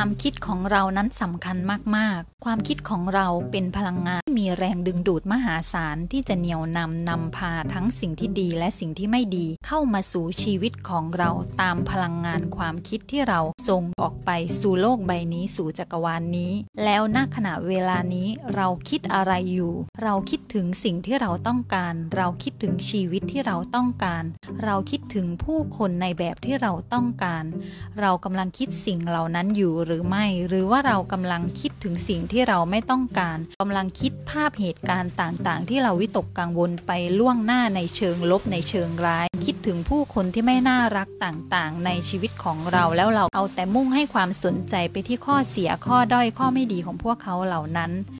ความคิดของเรานั้นสำคัญมาก ๆ ความคิดของเราเป็นพลังงานที่มีแรงดึงดูดมหาศาลที่จะเหนี่ยวนำนำพาทั้งสิ่งที่ดีและสิ่งที่ไม่ดี เข้ามาสู่ชีวิตของเราตามพลังงานความคิดที่เราส่งออกไปสู่โลกใบนี้สู่จักรวาลนนี้ แล้วณขณะเวลานี้เราคิดอะไรอยู่ เราคิดถึงสิ่งที่เราต้องการ เราคิดถึงชีวิตที่เราต้องการ เราคิดถึงผู้คนในแบบที่เราต้องการ เรากำลังคิดสิ่งเหล่านั้นอยู่หรือไม่ หรือว่าเรากำลังคิดถึงสิ่งที่เราไม่ต้องการกำลังคิดภาพเหตุการณ์ต่างๆ ที่เราวิตกกังวลไปล่วงหน้าในเชิงลบในเชิงร้าย คิดถึงผู้คนที่ไม่น่ารักต่างๆ ในชีวิตของเราแล้วเราเอาแต่มุ่งให้ความสนใจไปที่ข้อเสียข้อด้อยข้อไม่ดีของพวกเขาเหล่านั้น